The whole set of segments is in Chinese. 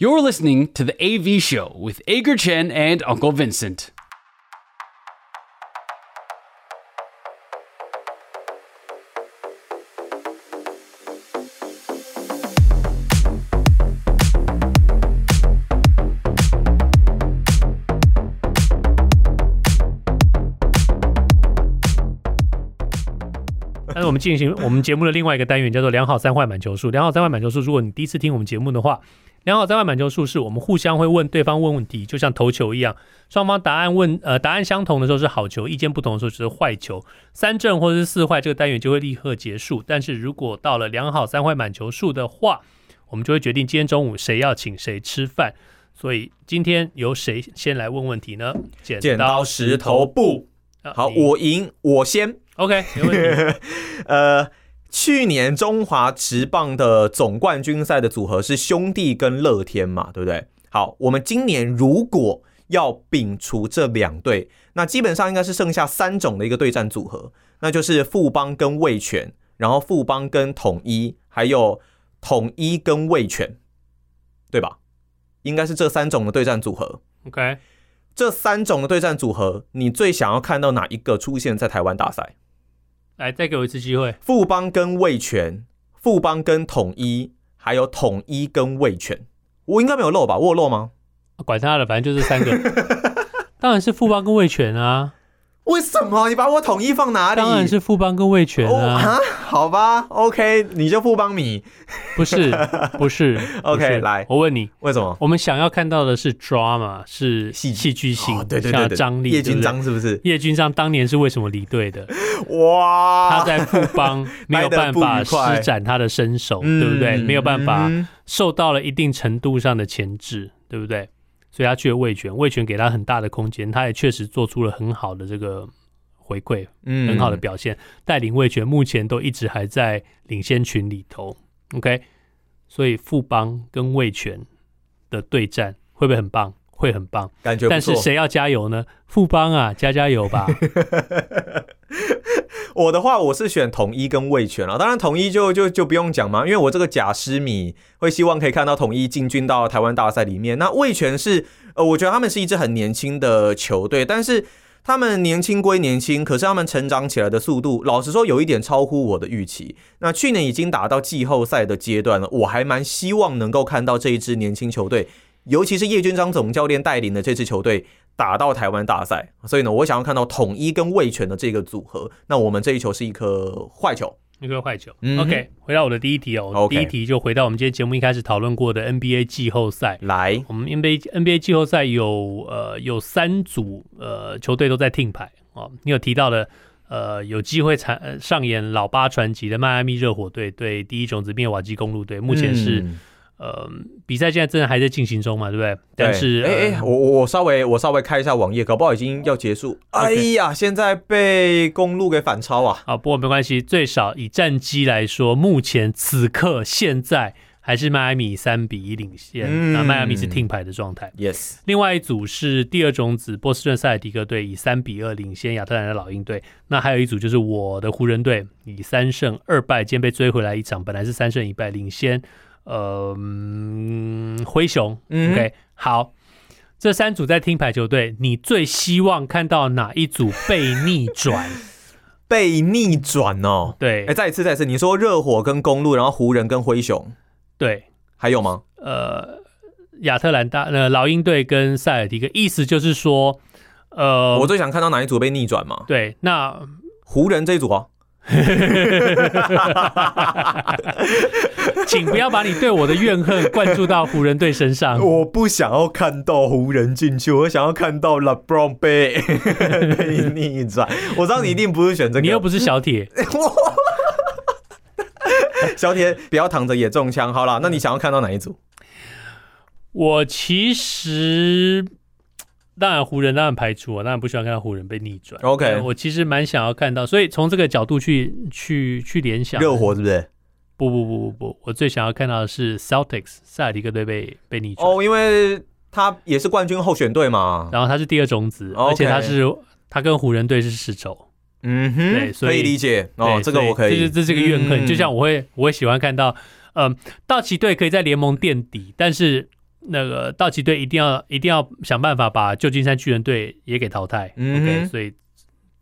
You're listening to the AV Show with Ager Chen and Uncle Vincent. 那我们进行我们节目的另外一个单元，叫做“两好三坏满球数”。两好三坏满球数，如果你第一次听我们节目的话， 两好三坏满球数是我们互相会问对方问问题，就像投球一样，双方答案问呃答案相同的时候是好球，意见不同的时候就是坏球。三正或者是四坏，这个单元就会立刻结束。但是如果到了良好三坏满球数的话，我们就会决定今天中午谁要请谁吃饭。所以今天由谁先来问问题呢？剪刀石头布。好，我赢，我先。OK，没问题。呃，去年中华职棒的总冠军赛的组合是兄弟跟乐天嘛，对不对？好，我们今年如果要摒除这两队，那基本上应该是剩下三种的一个对战组合，那就是富邦跟味全，然后富邦跟统一，还有统一跟味全，对吧？应该是这三种的对战组合。OK，这三种的对战组合，你最想要看到哪一个出现在台湾大赛？来，再给我一次机会。富邦跟味全，富邦跟统一，还有统一跟味全，我应该没有漏吧？我有漏吗？管他的，反正就是三个。当然是富邦跟味全啊。为什么你把我统一放哪里？当然是富邦跟味全啊。哦、好吧，OK，你就富邦米。不是，不是，OK，来，我问你，为什么？我们想要看到的是 drama，是戏戏剧性，对对对，张力。叶君璋是不是？叶君璋当年是为什么离队的？哇，他在富邦没有办法施展他的身手，对不对？没有办法受到了一定程度上的钳制，对不对？所以他去了味全，味全给他很大的空间，他也确实做出了很好的这个回馈，嗯，很好的表现，带领味全目前都一直还在领先群里头。OK，所以富邦跟味全的对战会不会很棒？会很棒，感觉。但是谁要加油呢？富邦啊，加加油吧！我的话，我是选统一跟味全了。当然，统一就就就不用讲嘛，因为我这个假狮迷会希望可以看到统一进军到台湾大赛里面。那味全是呃，我觉得他们是一支很年轻的球队，但是他们年轻归年轻，可是他们成长起来的速度，老实说有一点超乎我的预期。那去年已经打到季后赛的阶段了，我还蛮希望能够看到这一支年轻球队。尤其是叶君璋总教练带领的这支球队打到台湾大赛，所以呢，我想要看到统一跟卫权的这个组合。那我们这一球是一颗坏球，一颗坏球。嗯、OK，回到我的第一题哦。第一题就回到我们今天节目一开始讨论过的 NBA 季后赛。来，我们 NBA NBA 季后赛有呃有三组呃球队都在听牌哦。你有提到的呃有机会产上演老八传奇的迈阿密热火队对第一种子密瓦基公路队，目前是。嗯呃，比赛现在真的还在进行中嘛，对不对？对，但是，哎哎、呃，我我稍微我稍微开一下网页，搞不好已经要结束。哎呀，现在被公路给反超啊！啊，不过没关系，最少以战绩来说，目前此刻现在还是迈阿密三比一领先。嗯、那迈阿密是听牌的状态。Yes。另外一组是第二种子波士顿塞尔提克队以三比二领先亚特兰大老鹰队。那还有一组就是我的湖人队以三胜二败，今天被追回来一场，本来是三胜一败领先。呃，灰熊，嗯，OK，好，这三组在听牌球队，你最希望看到哪一组被逆转？被逆转哦，对，哎，再一次，再一次，你说热火跟公路，然后湖人跟灰熊，对，还有吗？呃，亚特兰大，呃，老鹰队跟塞尔提克，意思就是说，呃，我最想看到哪一组被逆转嘛？对，那湖人这一组啊。请不要把你对我的怨恨灌注到湖人队身上。我不想要看到湖人进去，我想要看到 LeBron 被逆转。我知道你一定不是选这个，你又不是小铁。小铁不要躺着也中枪。好了，那你想要看到哪一组？我其实。当然，湖人当然排除啊，当然不喜欢看到湖人被逆转。OK，我其实蛮想要看到，所以从这个角度去去去联想，热火是不是？不不不不不，我最想要看到的是 Celtics 塞尔提克队被被逆转。哦，因为他也是冠军候选队嘛，然后他是第二种子，okay. 而且他是他跟湖人队是世仇。嗯哼，对，所以可以理解哦，这个我可以。这是这是个怨恨，嗯、就像我会我会喜欢看到，嗯、呃，道奇队可以在联盟垫底，但是。那个道奇队一定要一定要想办法把旧金山巨人队也给淘汰。嗯 OK，所以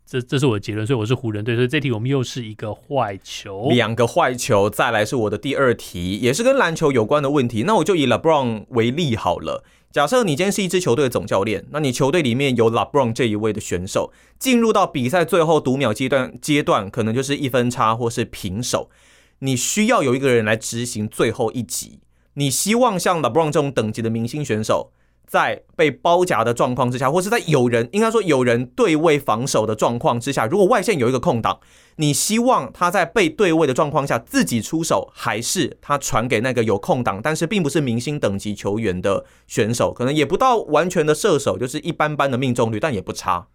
这这是我的结论，所以我是湖人队，所以这题我们又是一个坏球，两个坏球。再来是我的第二题，也是跟篮球有关的问题。那我就以 LeBron 为例好了。假设你今天是一支球队的总教练，那你球队里面有 LeBron 这一位的选手，进入到比赛最后读秒阶段阶段，可能就是一分差或是平手，你需要有一个人来执行最后一击。你希望像 LeBron 这种等级的明星选手，在被包夹的状况之下，或是在有人应该说有人对位防守的状况之下，如果外线有一个空档，你希望他在被对位的状况下自己出手，还是他传给那个有空档但是并不是明星等级球员的选手？可能也不到完全的射手，就是一般般的命中率，但也不差。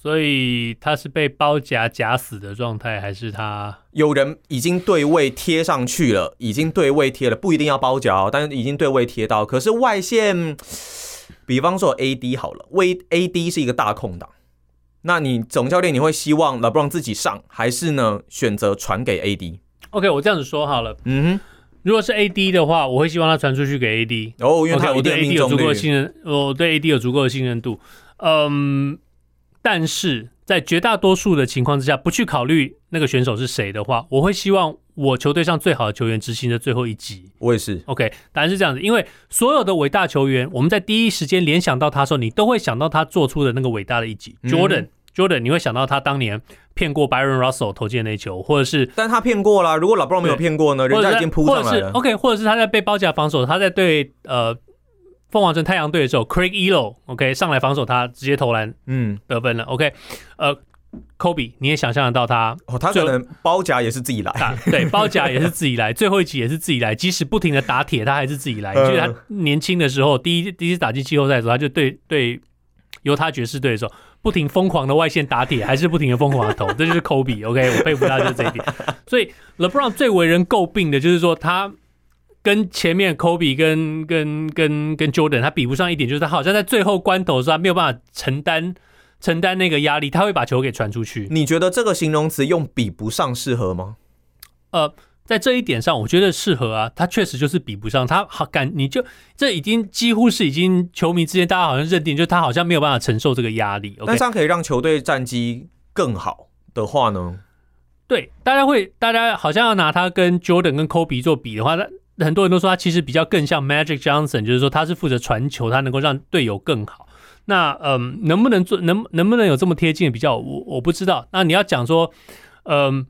所以他是被包夹夹死的状态，还是他有人已经对位贴上去了，已经对位贴了，不一定要包夹，但是已经对位贴到。可是外线，比方说 AD 好了，为 AD 是一个大空档，那你总教练你会希望 LeBron 自己上，还是呢选择传给 AD？OK，、okay, 我这样子说好了，嗯哼，如果是 AD 的话，我会希望他传出去给 AD。哦，因为他 okay, 我对 AD 有足够的信任，我我对 AD 有足够的信任度，嗯。但是在绝大多数的情况之下，不去考虑那个选手是谁的话，我会希望我球队上最好的球员执行的最后一集。我也是。OK，答案是这样子，因为所有的伟大球员，我们在第一时间联想到他的时候，你都会想到他做出的那个伟大的一集。Jordan，Jordan，、嗯、你会想到他当年骗过 Byron Russell 投进那球，或者是，但他骗过了。如果 LeBron 没有骗过呢？人家已经扑上来了。OK，或者是他在被包夹防守，他在对呃。凤凰城太阳队的时候，Craig Ehlo，OK，上来防守他，直接投篮，嗯，得分了，OK，呃，Kobe，你也想象得到他，哦，他可能包夹也是自己来，对，包夹也是自己来，最后一集也是自己来，即使不停的打铁，他还是自己来。就是他年轻的时候，第一第一次打进季后赛的时候，他就对对犹他爵士队的时候，不停疯狂的外线打铁，还是不停的疯狂的投，这就是 Kobe，OK，我佩服他就是这一点。所以 LeBron 最为人诟病的就是说他。跟前面 Kobe 跟跟跟跟 Jordan 他比不上一点，就是他好像在最后关头的时候，他没有办法承担承担那个压力，他会把球给传出去。你觉得这个形容词用比不上适合吗？呃，在这一点上，我觉得适合啊。他确实就是比不上，他好感你就这已经几乎是已经球迷之间大家好像认定，就是他好像没有办法承受这个压力。那这样可以让球队战绩更好的话呢？对，大家会大家好像要拿他跟 Jordan 跟 Kobe 做比的话，他。很多人都说他其实比较更像 Magic Johnson，就是说他是负责传球，他能够让队友更好。那嗯，能不能做能能不能有这么贴近的比较？我我不知道。那你要讲说，嗯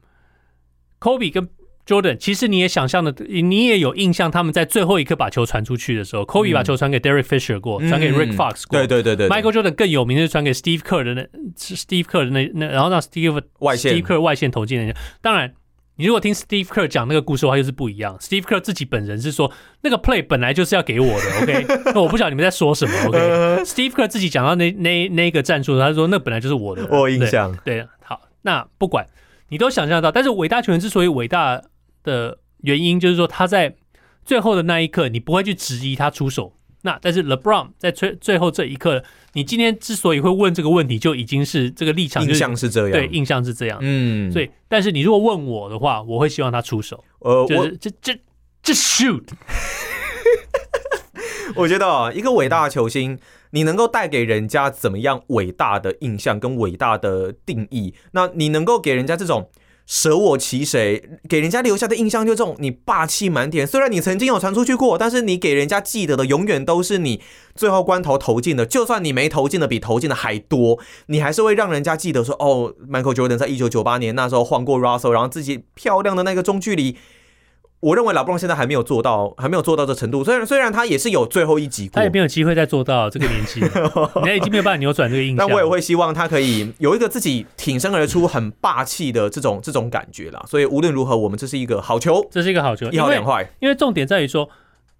，Kobe 跟 Jordan，其实你也想象的，你也有印象，他们在最后一刻把球传出去的时候、嗯、Kobe 把球传给 Derek Fisher 过，传、嗯、给 Rick Fox 过。对对对对，Michael Jordan 更有名的是传给 Steve Kerr 的那 Steve Kerr 的那那，然后让 Steve 外线 Steve Kerr 外线投进那。当然。你如果听 Steve Kerr 讲那个故事的话，又是不一样。Steve Kerr 自己本人是说，那个 play 本来就是要给我的，OK？那我不晓得你们在说什么，OK？Steve Kerr 自己讲到那那那个战术，他说那本来就是我的，我印象。对，对，好，那不管你都想象到，但是伟大球员之所以伟大的原因，就是说他在最后的那一刻，你不会去质疑他出手。那但是 LeBron 在最最后这一刻，你今天之所以会问这个问题，就已经是这个立场、就是，印象是这样，对，印象是这样，嗯，所以但是你如果问我的话，我会希望他出手，呃，就是这这这 shoot，我觉得啊，一个伟大的球星，你能够带给人家怎么样伟大的印象跟伟大的定义？那你能够给人家这种。舍我其谁，给人家留下的印象就这种，你霸气满点。虽然你曾经有传出去过，但是你给人家记得的永远都是你最后关头投进的。就算你没投进的比投进的还多，你还是会让人家记得说，哦，Michael Jordan 在一九九八年那时候晃过 Russell，然后自己漂亮的那个中距离。我认为老布朗现在还没有做到，还没有做到这程度。虽然虽然他也是有最后一集，他也没有机会再做到这个年纪，人家已经没有办法扭转这个印象。但我也会希望他可以有一个自己挺身而出、很霸气的这种这种感觉啦。所以无论如何，我们这是一个好球，这是一个好球，一好两坏。因为重点在于说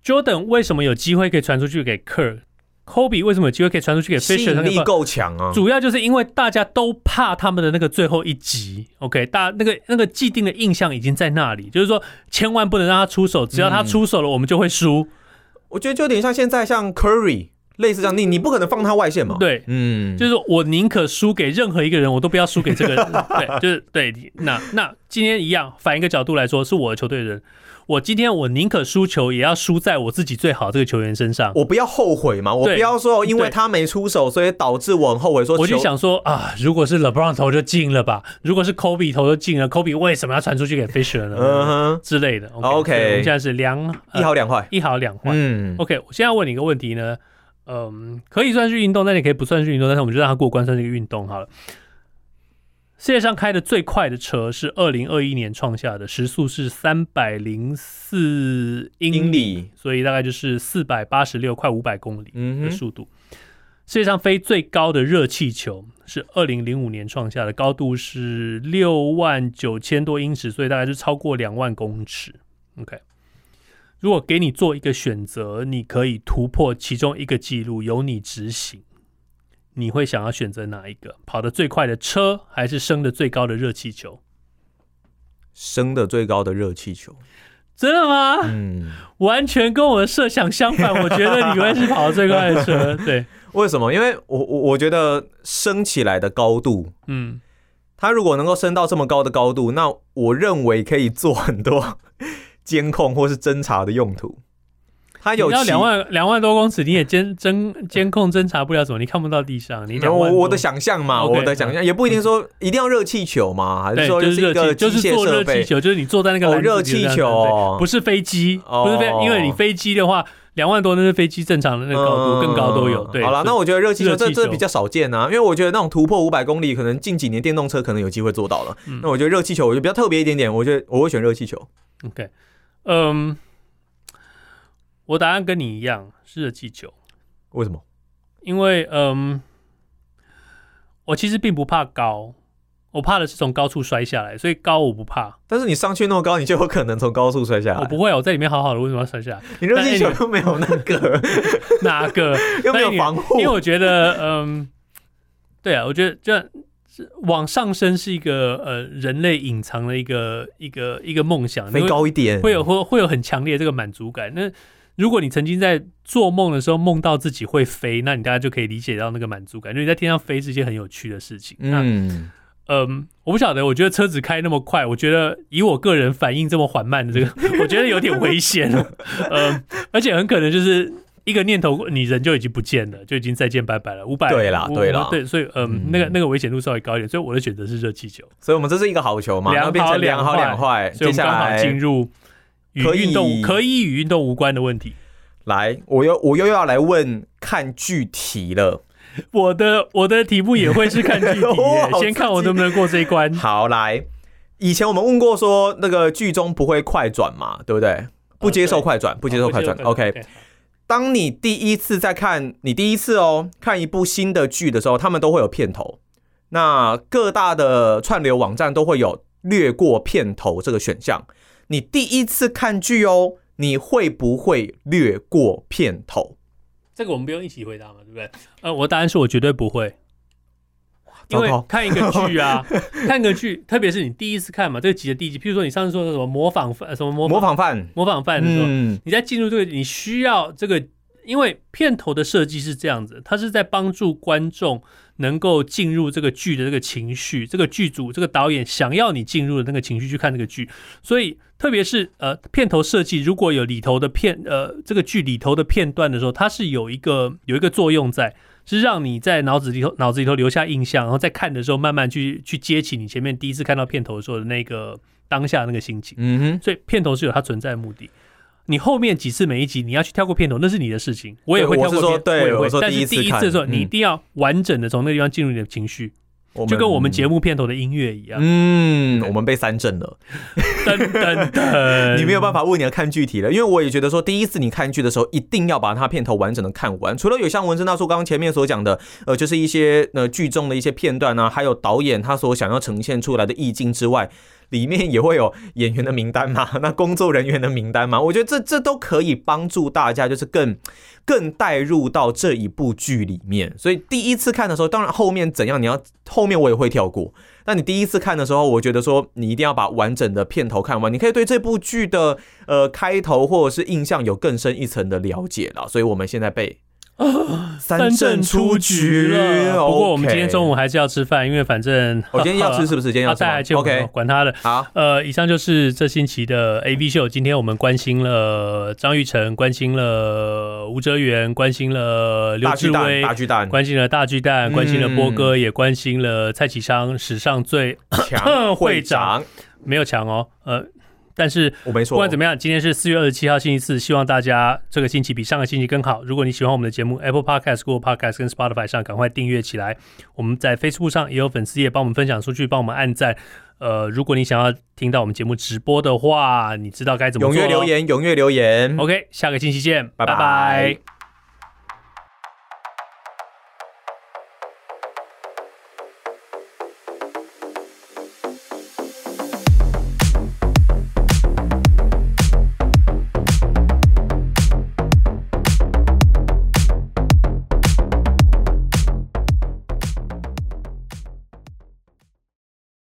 ，Jordan 为什么有机会可以传出去给 Kerr。Kobe 为什么有机会可以传出去给 Fisher？强啊！主要就是因为大家都怕他们的那个最后一集。OK，大那个那个既定的印象已经在那里，就是说千万不能让他出手，只要他出手了，我们就会输。嗯、我觉得就有点像现在像 Curry 类似这样，你你不可能放他外线嘛？对，嗯，就是说我宁可输给任何一个人，我都不要输给这个人。对，就是对。那那今天一样，反一个角度来说，是我的球队人。我今天我宁可输球，也要输在我自己最好这个球员身上。我不要后悔嘛，我不要说因为他没出手，所以导致我很后悔说。我就想说啊，如果是 LeBron 投就进了吧，如果是 Kobe 投就进了，Kobe 为什么要传出去给 Fisher 呢？嗯哼之类的。OK，, okay 我们现在是两一好两坏，一好两坏。嗯，OK，我现在要问你一个问题呢，嗯，可以算是运动，但也可以不算是运动，但是我们就让它过关，算是一个运动好了。世界上开的最快的车是二零二一年创下的，时速是三百零四英里，所以大概就是四百八十六快五百公里的速度。世界上飞最高的热气球是二零零五年创下的，高度是六万九千多英尺，所以大概是超过两万公尺。OK，如果给你做一个选择，你可以突破其中一个记录，由你执行。你会想要选择哪一个？跑得最快的车，还是升得最高的热气球？升得最高的热气球，真的吗？嗯，完全跟我的设想相反。我觉得你会是跑得最快的车。对，为什么？因为我我我觉得升起来的高度，嗯，它如果能够升到这么高的高度，那我认为可以做很多监控或是侦查的用途。它有要两万两万多公尺，你也监侦监控侦查不了什么，你看不到地上。你我我的想象嘛，okay, 我的想象也不一定说一定要热气球嘛，还是说就是一个就是做热气球，就是你坐在那个热气球，不是飞机，不是飞，因为你飞机的话，两万多那是飞机正常的那个高度，更高都有。对，好了，那我觉得热气球这这比较少见啊，因为我觉得那种突破五百公里，可能近几年电动车可能有机会做到了。那我觉得热气球我觉得比较特别一点点，我觉得我会选热气球。OK，嗯。我答案跟你一样，是热气球。为什么？因为嗯，我其实并不怕高，我怕的是从高处摔下来，所以高我不怕。但是你上去那么高，你就有可能从高处摔下来。我不会，我在里面好好的，为什么要摔下来？你热气球又没有那个 哪个 又没有防护？因为我觉得嗯，对啊，我觉得这。往上升是一个呃人类隐藏的一个一个一个梦想，飞高一点会有会会有很强烈的这个满足感。那如果你曾经在做梦的时候梦到自己会飞，那你大家就可以理解到那个满足感，因为你在天上飞是一件很有趣的事情。嗯，那嗯，我不晓得，我觉得车子开那么快，我觉得以我个人反应这么缓慢的这个，我觉得有点危险了。嗯，而且很可能就是。一个念头，你人就已经不见了，就已经再见拜拜了。五百对啦，对啦，对，所以嗯，嗯那个那个危险度稍微高一点，所以我的选择是热气球。所以我们这是一个好球嘛，两好两好两坏，所以我们刚好进入与运动可以与运动无关的问题。来，我又我又要来问看具体了。我的我的题目也会是看具体，先看我能不能过这一关。好，来，以前我们问过说那个剧中不会快转嘛，对不对？不接受快转，不接受快转。OK。当你第一次在看，你第一次哦看一部新的剧的时候，他们都会有片头。那各大的串流网站都会有略过片头这个选项。你第一次看剧哦，你会不会略过片头？这个我们不用一起回答嘛，对不对？呃，我答案是我绝对不会。因为看一个剧啊，看个剧，特别是你第一次看嘛，这个集的第一集，譬如说你上次说的什么模仿犯，什么模模仿犯，模仿犯的时候，你在进入这个，你需要这个，因为片头的设计是这样子，它是在帮助观众能够进入这个剧的这个情绪，这个剧组这个导演想要你进入的那个情绪去看这个剧，所以特别是呃片头设计如果有里头的片呃这个剧里头的片段的时候，它是有一个有一个作用在。是让你在脑子里头脑子里头留下印象，然后在看的时候慢慢去去接起你前面第一次看到片头的时候的那个当下那个心情。嗯哼，所以片头是有它存在的目的。你后面几次每一集你要去跳过片头，那是你的事情。我也会跳过片头，对，我也会。我说第一次，但是第一次的时候，你一定要完整的从那个地方进入你的情绪。就跟我们节目片头的音乐一样，嗯，我们被三振了，噔噔噔，你没有办法问你要看具体了，因为我也觉得说，第一次你看剧的时候，一定要把它片头完整的看完。除了有像文森大叔刚刚前面所讲的，呃，就是一些呃剧中的一些片段啊，还有导演他所想要呈现出来的意境之外。里面也会有演员的名单嘛，那工作人员的名单嘛，我觉得这这都可以帮助大家，就是更更带入到这一部剧里面。所以第一次看的时候，当然后面怎样，你要后面我也会跳过。那你第一次看的时候，我觉得说你一定要把完整的片头看完，你可以对这部剧的呃开头或者是印象有更深一层的了解了。所以我们现在被 三振出局了。不过我们今天中午还是要吃饭，因为反正我今天要吃是不是？今天要吃再来就 OK，管他的。好，呃，以上就是这星期的 AV 秀。今天我们关心了张玉成，关心了吴哲源，关心了刘志威，大巨蛋，关心了大巨蛋，关心了波哥，也关心了蔡启昌，史上最强 会长，没有强哦，呃。但是我没错。不管怎么样，今天是四月二十七号星期四，希望大家这个星期比上个星期更好。如果你喜欢我们的节目，Apple Podcast、Google Podcast 跟 Spotify 上赶快订阅起来。我们在 Facebook 上也有粉丝页，帮我们分享出去，帮我们按赞。呃，如果你想要听到我们节目直播的话，你知道该怎么做？踊跃留言，踊跃留言。OK，下个星期见，拜拜。拜拜。